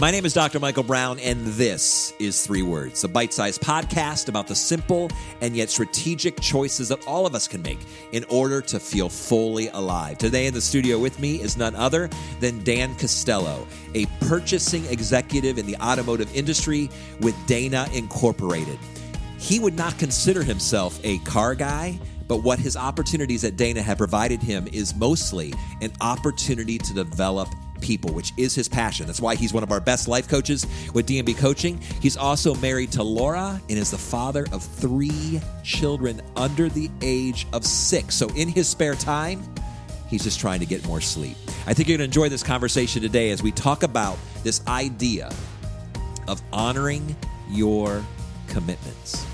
My name is Dr. Michael Brown, and this is Three Words, a bite sized podcast about the simple and yet strategic choices that all of us can make in order to feel fully alive. Today in the studio with me is none other than Dan Costello, a purchasing executive in the automotive industry with Dana Incorporated. He would not consider himself a car guy. But what his opportunities at Dana have provided him is mostly an opportunity to develop people, which is his passion. That's why he's one of our best life coaches with DMB Coaching. He's also married to Laura and is the father of three children under the age of six. So in his spare time, he's just trying to get more sleep. I think you're going to enjoy this conversation today as we talk about this idea of honoring your commitments.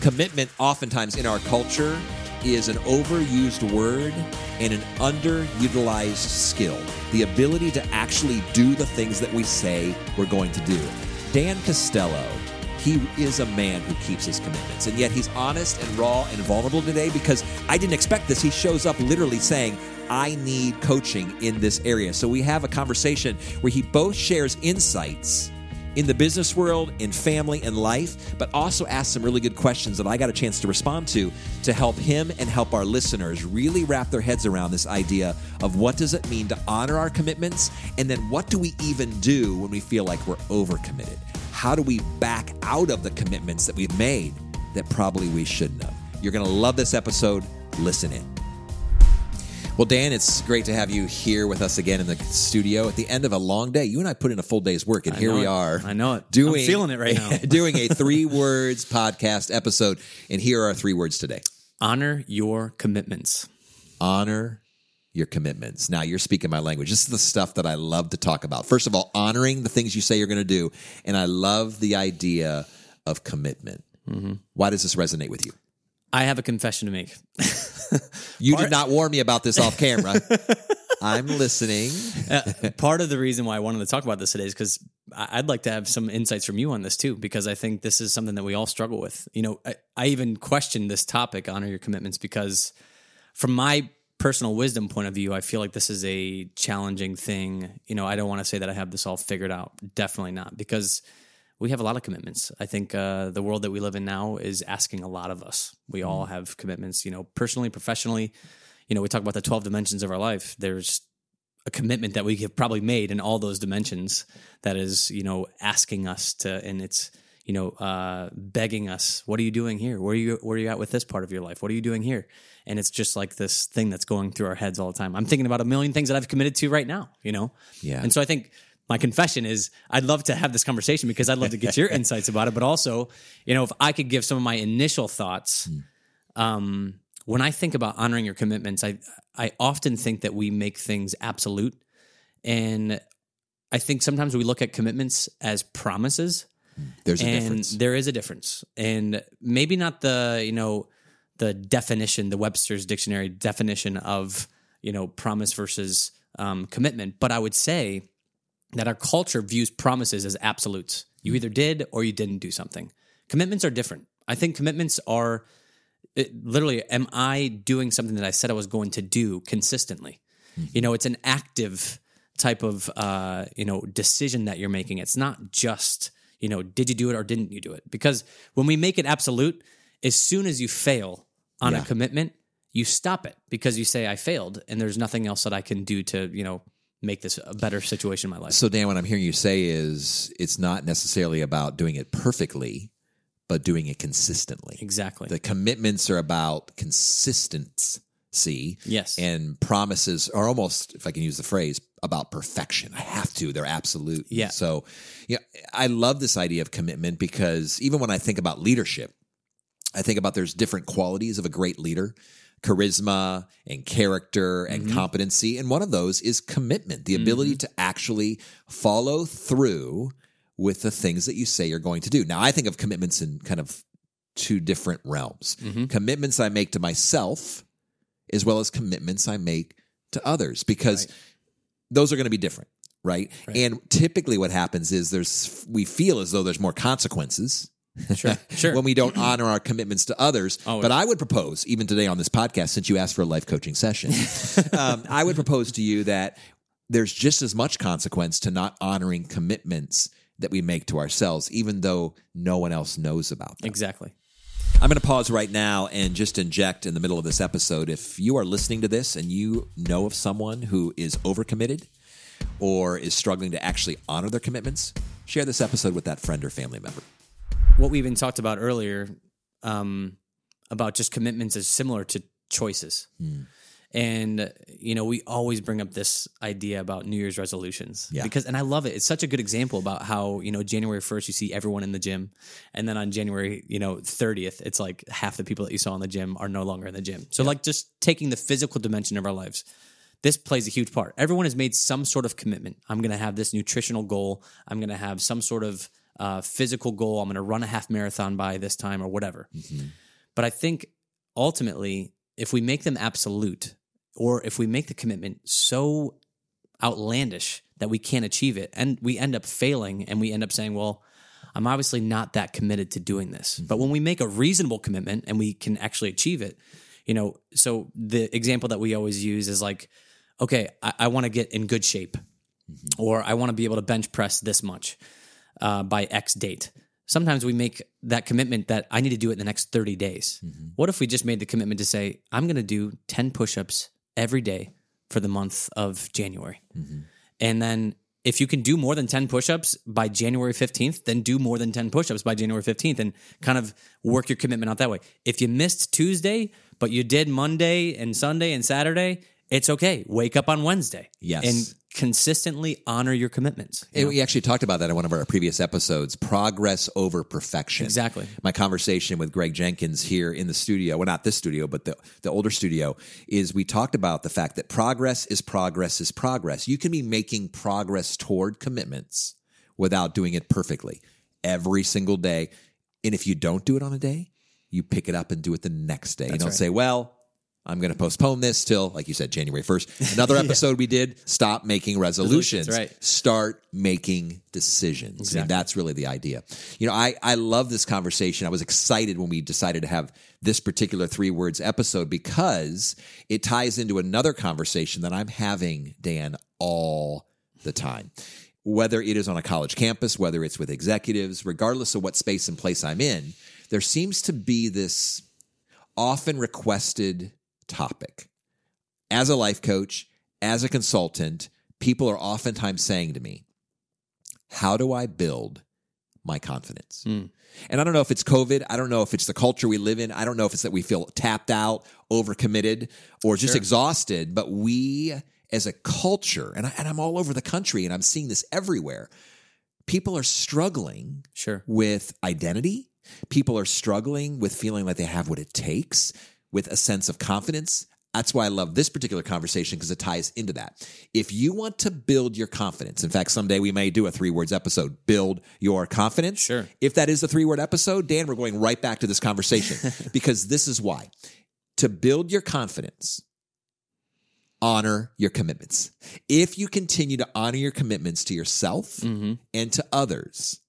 Commitment, oftentimes in our culture, is an overused word and an underutilized skill the ability to actually do the things that we say we're going to do. Dan Costello, he is a man who keeps his commitments, and yet he's honest and raw and vulnerable today because I didn't expect this. He shows up literally saying, I need coaching in this area. So we have a conversation where he both shares insights in the business world, in family and life, but also ask some really good questions that I got a chance to respond to to help him and help our listeners really wrap their heads around this idea of what does it mean to honor our commitments and then what do we even do when we feel like we're overcommitted? How do we back out of the commitments that we've made that probably we shouldn't have? You're going to love this episode. Listen in. Well, Dan, it's great to have you here with us again in the studio at the end of a long day. You and I put in a full day's work, and I here we it. are. I know it. Doing I'm feeling it right now. doing a three words podcast episode, and here are our three words today: Honor your commitments. honor your commitments. Now you're speaking my language. This is the stuff that I love to talk about. First of all, honoring the things you say you're going to do, and I love the idea of commitment. Mm-hmm. Why does this resonate with you? I have a confession to make. You did not warn me about this off camera. I'm listening. Uh, Part of the reason why I wanted to talk about this today is because I'd like to have some insights from you on this too, because I think this is something that we all struggle with. You know, I, I even question this topic, honor your commitments, because from my personal wisdom point of view, I feel like this is a challenging thing. You know, I don't want to say that I have this all figured out. Definitely not, because we have a lot of commitments. I think uh, the world that we live in now is asking a lot of us. We all have commitments, you know, personally, professionally. You know, we talk about the 12 dimensions of our life. There's a commitment that we have probably made in all those dimensions that is, you know, asking us to, and it's, you know, uh, begging us, what are you doing here? Where are you, where are you at with this part of your life? What are you doing here? And it's just like this thing that's going through our heads all the time. I'm thinking about a million things that I've committed to right now, you know? Yeah. And so I think my confession is I'd love to have this conversation because I'd love to get your insights about it. But also, you know, if I could give some of my initial thoughts, um, when I think about honoring your commitments, I I often think that we make things absolute, and I think sometimes we look at commitments as promises, There's a difference. there is a difference, and maybe not the you know the definition, the Webster's dictionary definition of you know promise versus um, commitment, but I would say that our culture views promises as absolutes. You either did or you didn't do something. Commitments are different. I think commitments are it, literally, am I doing something that I said I was going to do consistently? You know, it's an active type of uh, you know decision that you're making. It's not just you know did you do it or didn't you do it? Because when we make it absolute, as soon as you fail on Yeah. a commitment, you stop it because you say I failed, and there's nothing else that I can do to you know make this a better situation in my life. So, Dan, what I'm hearing you say is it's not necessarily about doing it perfectly, but doing it consistently. Exactly. The commitments are about consistency. Yes. And promises are almost, if I can use the phrase, about perfection. I have to. They're absolute. Yeah. So, yeah, I love this idea of commitment because even when I think about leadership, I think about there's different qualities of a great leader charisma and character and Mm-hmm. competency. And one of those is commitment, the ability to actually follow through with the things that you say you're going to do. Now, I think of commitments in kind of two different realms Mm-hmm. commitments I make to myself, as well as commitments I make to others, because those are going to be different. Right? And typically what happens is there's we feel as though there's more consequences Sure. Sure. when we don't honor our commitments to others. Always. But I would propose, even today on this podcast, since you asked for a life coaching session, um, I would propose to you that there's just as much consequence to not honoring commitments that we make to ourselves, even though no one else knows about them. Exactly. I'm going to pause right now and just inject in the middle of this episode. If you are listening to this and you know of someone who is overcommitted or is struggling to actually honor their commitments, share this episode with that friend or family member. What we even talked about earlier um, about just commitments is similar to choices. And you know, we always bring up this idea about New Year's resolutions Yeah. because, and I love it. It's such a good example about how you know January first you see everyone in the gym, and then on January you know thirtieth it's like half the people that you saw in the gym are no longer in the gym. So like just taking the physical dimension of our lives, this plays a huge part. Everyone has made some sort of commitment. I'm going to have this nutritional goal. I'm going to have some sort of uh, physical goal. I'm going to run a half marathon by this time or whatever. But I think ultimately, if we make them absolute, or if we make the commitment so outlandish that we can't achieve it, and we end up failing, and we end up saying, well, I'm obviously not that committed to doing this. But when we make a reasonable commitment and we can actually achieve it, you know, so the example that we always use is like, okay, I, I want to get in good shape, or I want to be able to bench press this much uh, by X date. Sometimes we make that commitment that I need to do it in the next 30 days. What if we just made the commitment to say, I'm going to do 10 push ups every day for the month of January? And then if you can do more than 10 push ups by January 15th, then do more than 10 push ups by January 15th and kind of work your commitment out that way. If you missed Tuesday, but you did Monday and Sunday and Saturday, it's okay. Wake up on Wednesday. Yes. And consistently honor your commitments. And we actually talked about that in one of our previous episodes progress over perfection. Exactly. My conversation with Greg Jenkins here in the studio, well, not this studio, but the, the older studio, is we talked about the fact that progress is progress is progress. You can be making progress toward commitments without doing it perfectly every single day. And if you don't do it on a day, you pick it up and do it the next day. you don't right. say, well, I'm going to postpone this till, like you said, January 1st. Another episode we did, stop making resolutions. right. Start making decisions. I mean, that's really the idea. You know, I, I love this conversation. I was excited when we decided to have this particular three words episode because it ties into another conversation that I'm having, Dan, all the time. Whether it is on a college campus, whether it's with executives, regardless of what space and place I'm in, there seems to be this often requested topic. As a life coach, as a consultant, people are oftentimes saying to me, How do I build my confidence? Hmm. And I don't know if it's COVID. I don't know if it's the culture we live in. I don't know if it's that we feel tapped out, overcommitted, or just exhausted. But we, as a culture, and, I, and I'm all over the country and I'm seeing this everywhere, people are struggling Sure. with identity. People are struggling with feeling like they have what it takes, with a sense of confidence. That's why I love this particular conversation because it ties into that. If you want to build your confidence, in fact, someday we may do a three words episode, build your confidence. Sure. If that is a three word episode, Dan, we're going right back to this conversation because this is why. To build your confidence, honor your commitments. If you continue to honor your commitments to yourself mm-hmm. and to others,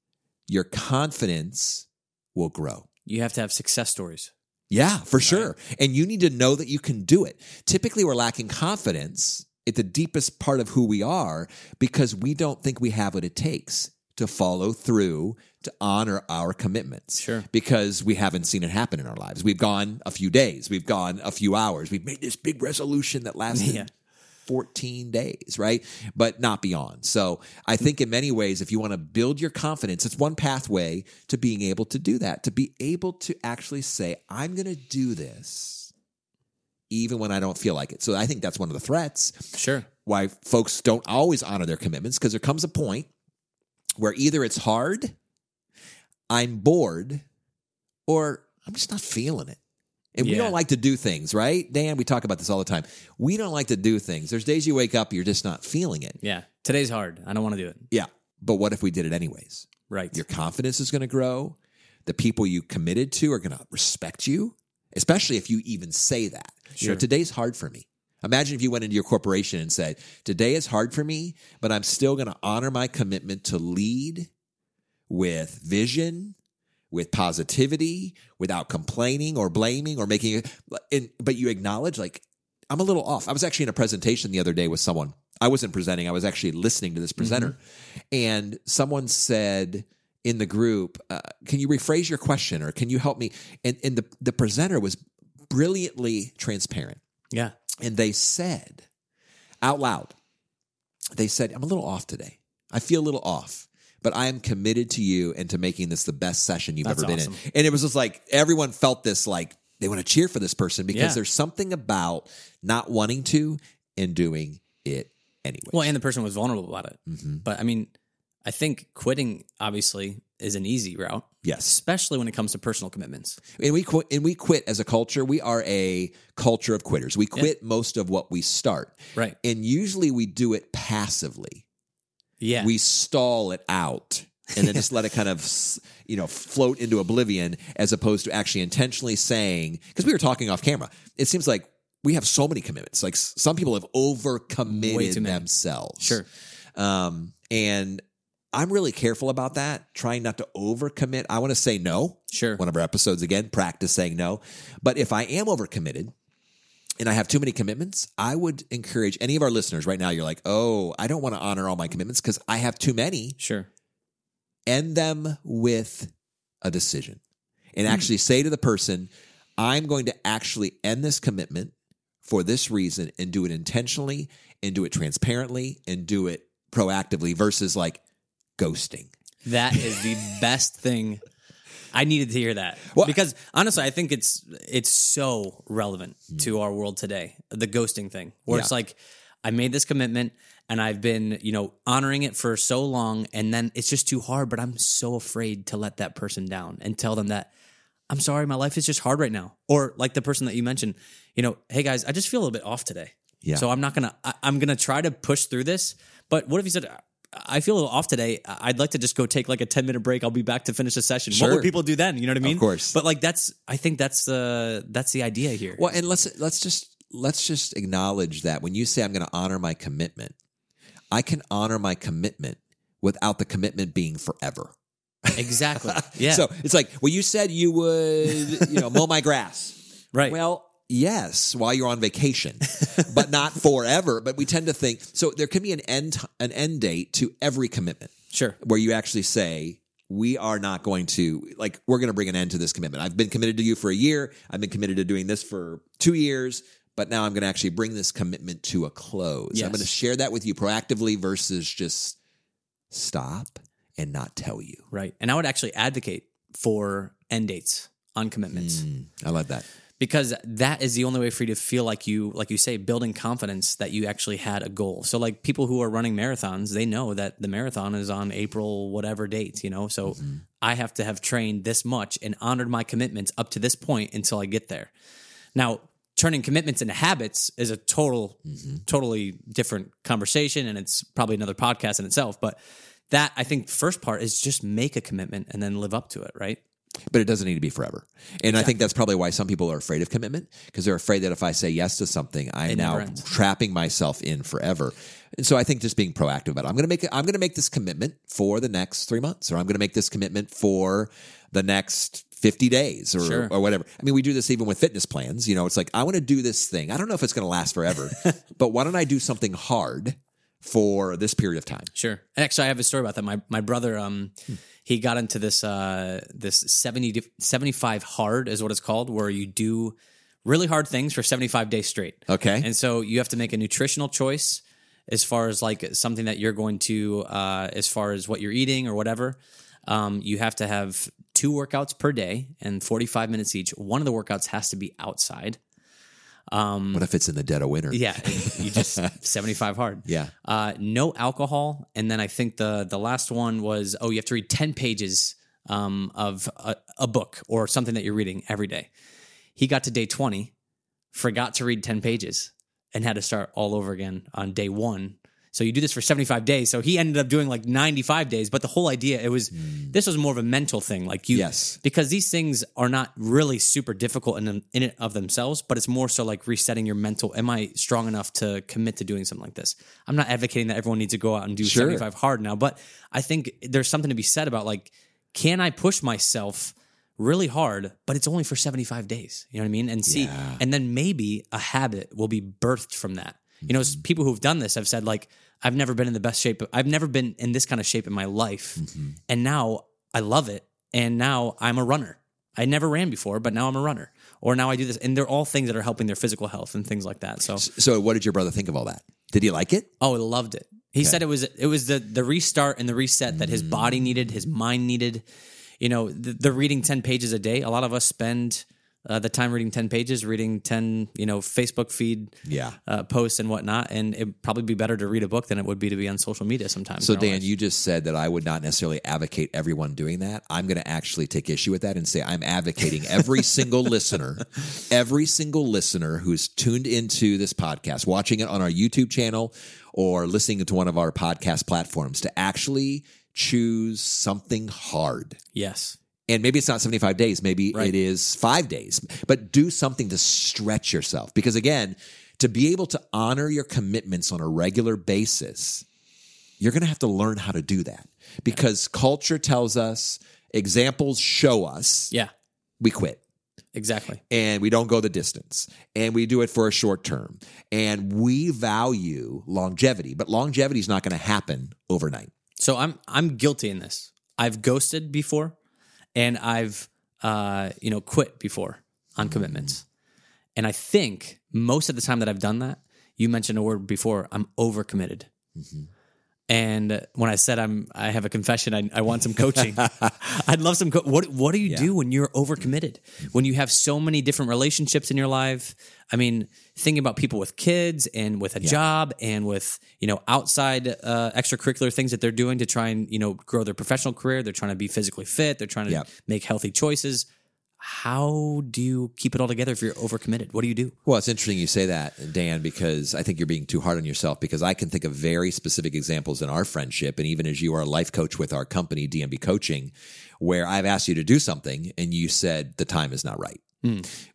your confidence will grow. You have to have success stories. Yeah, for sure. And you need to know that you can do it. Typically, we're lacking confidence at the deepest part of who we are because we don't think we have what it takes to follow through to honor our commitments. Sure. Because we haven't seen it happen in our lives. We've gone a few days, we've gone a few hours, we've made this big resolution that lasted Yeah. 14 days, right? But not beyond. So I think in many ways, if you want to build your confidence, it's one pathway to being able to do that, to be able to actually say, I'm going to do this even when I don't feel like it. So I think that's one of the threats Sure. why folks don't always honor their commitments because there comes a point where either it's hard, I'm bored, or I'm just not feeling it. And we don't like to do things, right? Dan, we talk about this all the time. We don't like to do things. There's days you wake up, you're just not feeling it. Yeah. Today's hard. I don't want to do it. Yeah. But what if we did it anyways? Right. Your confidence is going to grow. The people you committed to are going to respect you, especially if you even say that. You know, Sure. today's hard for me. Imagine if you went into your corporation and said, Today is hard for me, but I'm still going to honor my commitment to lead with vision, with positivity, without complaining or blaming or making it. And, but you acknowledge, like, I'm a little off. I was actually in a presentation the other day with someone, I wasn't presenting, I was actually listening to this presenter. And someone said in the group, uh, Can you rephrase your question or can you help me? And, and the, the presenter was brilliantly transparent. Yeah. And they said out loud, they said, I'm a little off today. I feel a little off, but I am committed to you and to making this the best session you've That's ever been awesome. in. And it was just like everyone felt this like they want to cheer for this person because Yeah. there's something about not wanting to and doing it anyway. Well, and the person was vulnerable about it. Mm-hmm. But I mean, I think quitting obviously is an easy route, yes. especially when it comes to personal commitments. And we quit and we quit as a culture. We are a culture of quitters. We quit most of what we start. Right. And usually we do it passively. Yeah. we stall it out and then just let it kind of you know float into oblivion as opposed to actually intentionally saying because we were talking off camera it seems like we have so many commitments like some people have overcommitted themselves Sure. um, and i'm really careful about that trying not to overcommit i want to say no Sure. one of our episodes again practice saying no but if i am overcommitted and I have too many commitments, I would encourage any of our listeners right now. You're like, oh, I don't want to honor all my commitments because I have too many. Sure. End them with a decision and Hmm. actually say to the person, I'm going to actually end this commitment for this reason and do it intentionally and do it transparently and do it proactively versus like ghosting. That is the best thing. I needed to hear that Well- because honestly, I think it's it's so relevant Hmm. to our world today. The ghosting thing, where it's like, I made this commitment and I've been, you know, honoring it for so long, and then it's just too hard. But I'm so afraid to let that person down and tell them that I'm sorry, my life is just hard right now. Or like the person that you mentioned, you know, hey guys, I just feel a little bit off today. Yeah. So I'm not gonna. I, I'm gonna try to push through this. But what if you said? I feel a little off today. I'd like to just go take like a 10 minute break. I'll be back to finish the session. What would people do then? You know what I mean? Of course. But like that's I think that's the that's the idea here. Well, and let's let's just let's just acknowledge that when you say I'm going to honor my commitment, I can honor my commitment without the commitment being forever. Exactly. Yeah. So it's like, well, you said you would, you know, mow my grass. right. Well, yes, while you're on vacation, but not forever. But we tend to think so. There can be an end an end date to every commitment sure. where you actually say. We are not going to like. We're going to bring an end to this commitment. I've been committed to you for a year. I've been committed to doing this for two years, but now I'm going to actually bring this commitment to a close. Yes. I'm going to share that with you proactively versus just stop and not tell you. Right. And I would actually advocate for end dates on commitments. Mm, I love that. Because that is the only way for you to feel like you like you say building confidence that you actually had a goal. So like people who are running marathons they know that the marathon is on april whatever date you know? So mm-hmm. i have to have trained this much and honored my commitments up to this point until i get there. Now turning commitments into habits is a total mm-hmm. totally different conversation and it's probably another podcast in itself but that i think first part is just make a commitment and then live up to it right but it doesn't need to be forever. And I think that's probably why some people are afraid of commitment because they're afraid that if I say yes to something, I'm now ends. trapping myself in forever. And so I think just being proactive about it. I'm going to make I'm going to make this commitment for the next three months, or I'm going to make this commitment for the next 50 days or, Sure. or whatever. I mean, we do this even with fitness plans. You know, it's like, I want to do this thing. I don't know if it's going to last forever, but why don't I do something hard for this period of time? Sure. And actually, I have a story about that. My my brother, um, he got into this uh this 70 to 75 hard is what it's called, where you do really hard things for 75 days straight. Okay. And so you have to make a nutritional choice as far as like something that you're going to uh as far as what you're eating or whatever. Um, you have to have two workouts per day and 45 minutes each. One of the workouts has to be outside. What if it's in the dead of winter? Yeah, you just 75 hard. Yeah. Uh, no alcohol, and then I think the the last one was oh you have to read 10 pages um, of a, a book or something that you're reading every day. He got to day 20, forgot to read 10 pages, and had to start all over again on day one. So you do this for 75 days. So he ended up doing like 95 days. But the whole idea, it was hmm. this was more of a mental thing. Like you, Yes. because these things are not really super difficult in them, in it of themselves, but it's more so like resetting your mental. Am I strong enough to commit to doing something like this? I'm not advocating that everyone needs to go out and do Sure. 75 hard now, but I think there's something to be said about like, can I push myself really hard, but it's only for 75 days? You know what I mean? And see, Yeah. and then maybe a habit will be birthed from that. You know, hmm. people who've done this have said like, I've never been in the best shape. I've never been in this kind of shape in my life, mm-hmm. and now I love it. And now I'm a runner. I never ran before, but now I'm a runner. Or now I do this, and they're all things that are helping their physical health and things like that. So, So, what did your brother think of all that? Did he like it? oh, he loved it. He said it was it was the the restart and the reset that his body mm. needed, his mind needed. You know, the, the reading ten pages a day. A lot of us spend uh, the time reading ten pages, reading ten you know Facebook feed Yeah. uh, posts and whatnot, and it'd probably be better to read a book than it would be to be on social media sometimes. So, Dan, you just said that I would not necessarily advocate everyone doing that. I'm going to actually take issue with that and say I'm advocating every single listener, every single listener who's tuned into this podcast, watching it on our YouTube channel or listening to one of our podcast platforms to actually choose something hard. yes, And maybe it's not 75 days, maybe Right. it is five days, but do something to stretch yourself. Because again, to be able to honor your commitments on a regular basis, you're going to have to learn how to do that. Because culture tells us, examples show us, yeah, we quit exactly. and we don't go the distance and we do it for a short term and we value longevity, but longevity is not going to happen overnight. So I'm I'm guilty in this. I've ghosted before, and I've uh, you know quit before on commitments. And I think most of the time that I've done that, you mentioned a word before. I'm overcommitted. And when I said I'm, I have a confession. I, I want some coaching. I'd love some. Co- what What do you do when you're overcommitted? When you have so many different relationships in your life? I mean, thinking about people with kids and with a job and with you know outside uh, extracurricular things that they're doing to try and you know grow their professional career. They're trying to be physically fit. They're trying to Yep. make healthy choices. How do you keep it all together if you're overcommitted? What do you do? Well, it's interesting you say that, Dan, because I think you're being too hard on yourself. Because I can think of very specific examples in our friendship, and even as you are a life coach with our company, DMB Coaching, where I've asked you to do something and you said the time is not right.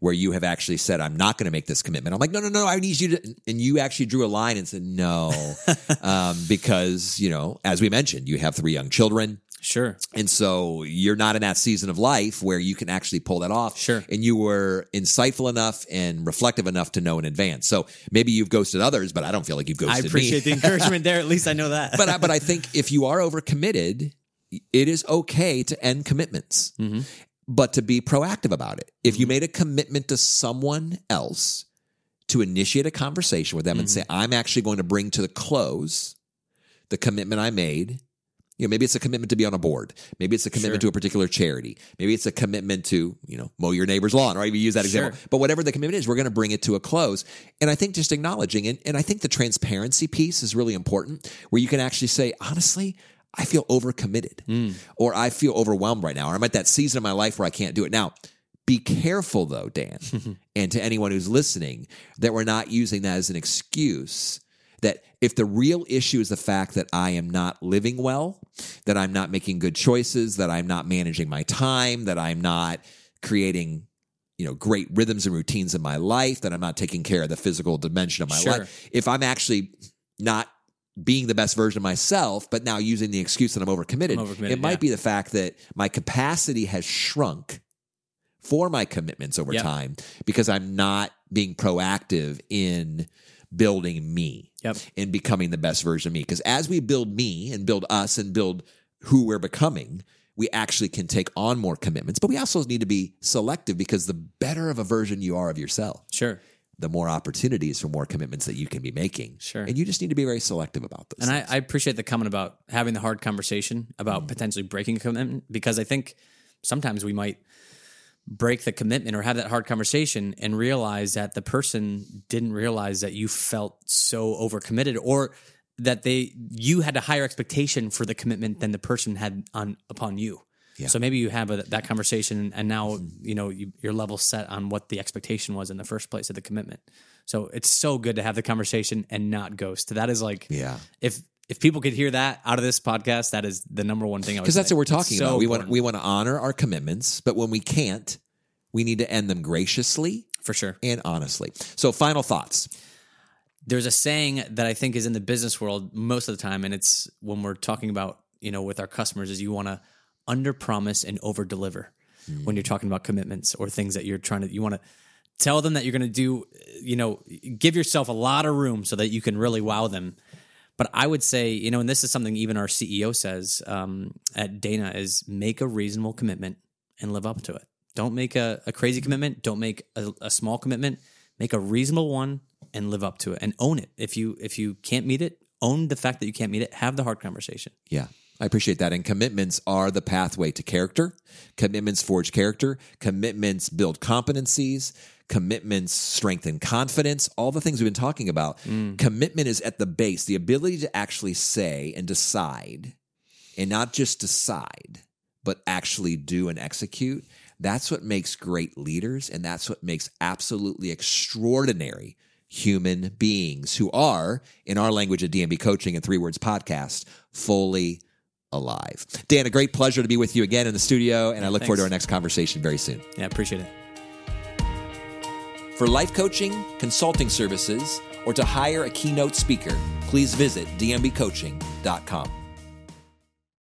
Where you have actually said, I'm not going to make this commitment. I'm like, no, no, no, I need you to. And you actually drew a line and said, no, um, because, you know, as we mentioned, you have three young children. Sure. And so you're not in that season of life where you can actually pull that off. Sure. And you were insightful enough and reflective enough to know in advance. So maybe you've ghosted others, but I don't feel like you've ghosted me. I appreciate me. the encouragement there. At least I know that. but I, but I think if you are overcommitted, it is okay to end commitments, Mm-hmm. but to be proactive about it. If you made a commitment to someone else to initiate a conversation with them and Mm-hmm. say, I'm actually going to bring to the close the commitment I made. You know, maybe it's a commitment to be on a board. Maybe it's a commitment Sure. to a particular charity. Maybe it's a commitment to, you know, mow your neighbor's lawn, or even use that example. Sure. But whatever the commitment is, we're going to bring it to a close. And I think just acknowledging and, and I think the transparency piece is really important where you can actually say, honestly, I feel overcommitted Hmm. or I feel overwhelmed right now, or I'm at that season of my life where I can't do it. Now, be careful though, Dan, and to anyone who's listening, that we're not using that as an excuse. That if the real issue is the fact that I am not living well, that I'm not making good choices, that I'm not managing my time, that I'm not creating you know great rhythms and routines in my life that i'm not taking care of the physical dimension of my Sure. life if i'm actually not being the best version of myself but now using the excuse that i'm overcommitted, I'm overcommitted, it might yeah. be the fact that my capacity has shrunk for my commitments over Yep. time because i'm not being proactive in building me Yep. in becoming the best version of me because as we build me and build us and build who we're becoming we actually can take on more commitments but we also need to be selective because the better of a version you are of yourself sure. the more opportunities for more commitments that you can be making Sure. and you just need to be very selective about this. And I. I appreciate the comment about having the hard conversation about Mm. potentially breaking a commitment because I think sometimes we might break the commitment or have that hard conversation and realize that the person didn't realize that you felt so overcommitted or that they you had a higher expectation for the commitment than the person had on upon you. So maybe you have a, that conversation and now you know you, you're level set on what the expectation was in the first place of the commitment. So it's so good to have the conversation and not ghost. That is like yeah if if people could hear that out of this podcast, that is the number one thing I because that's say. what we're It's talking so about we want we want to honor our commitments but when we can't we need to end them graciously for sure. and honestly so final thoughts There's a saying that I think is in the business world most of the time, and it's when we're talking about you know with our customers is you want to under promise and over deliver hmm. when you're talking about commitments or things that you're trying to you want to tell them that you're going to do, you know, give yourself a lot of room so that you can really wow them. But I would say, you know, and this is something even our CEO says um, at Dana is make a reasonable commitment and live up to it. Don't make a, a crazy commitment. Don't make a, a small commitment. Make a reasonable one and live up to it and own it. If you if you can't meet it, own the fact that you can't meet it. Have the hard conversation. Yeah. I appreciate that. And commitments are the pathway to character. Commitments forge character. Commitments build competencies. Commitments strengthen confidence. All the things we've been talking about. Mm. Commitment is at the base, the ability to actually say and decide, and not just decide, but actually do and execute. That's what makes great leaders, and that's what makes absolutely extraordinary human beings who are, in our language at DMB Coaching and Three Words Podcast, fully alive. Dan, a great pleasure to be with you again in the studio, and I look forward to our next conversation very soon. Yeah, appreciate it. For life coaching, consulting services, or to hire a keynote speaker, please visit dmbcoaching.com.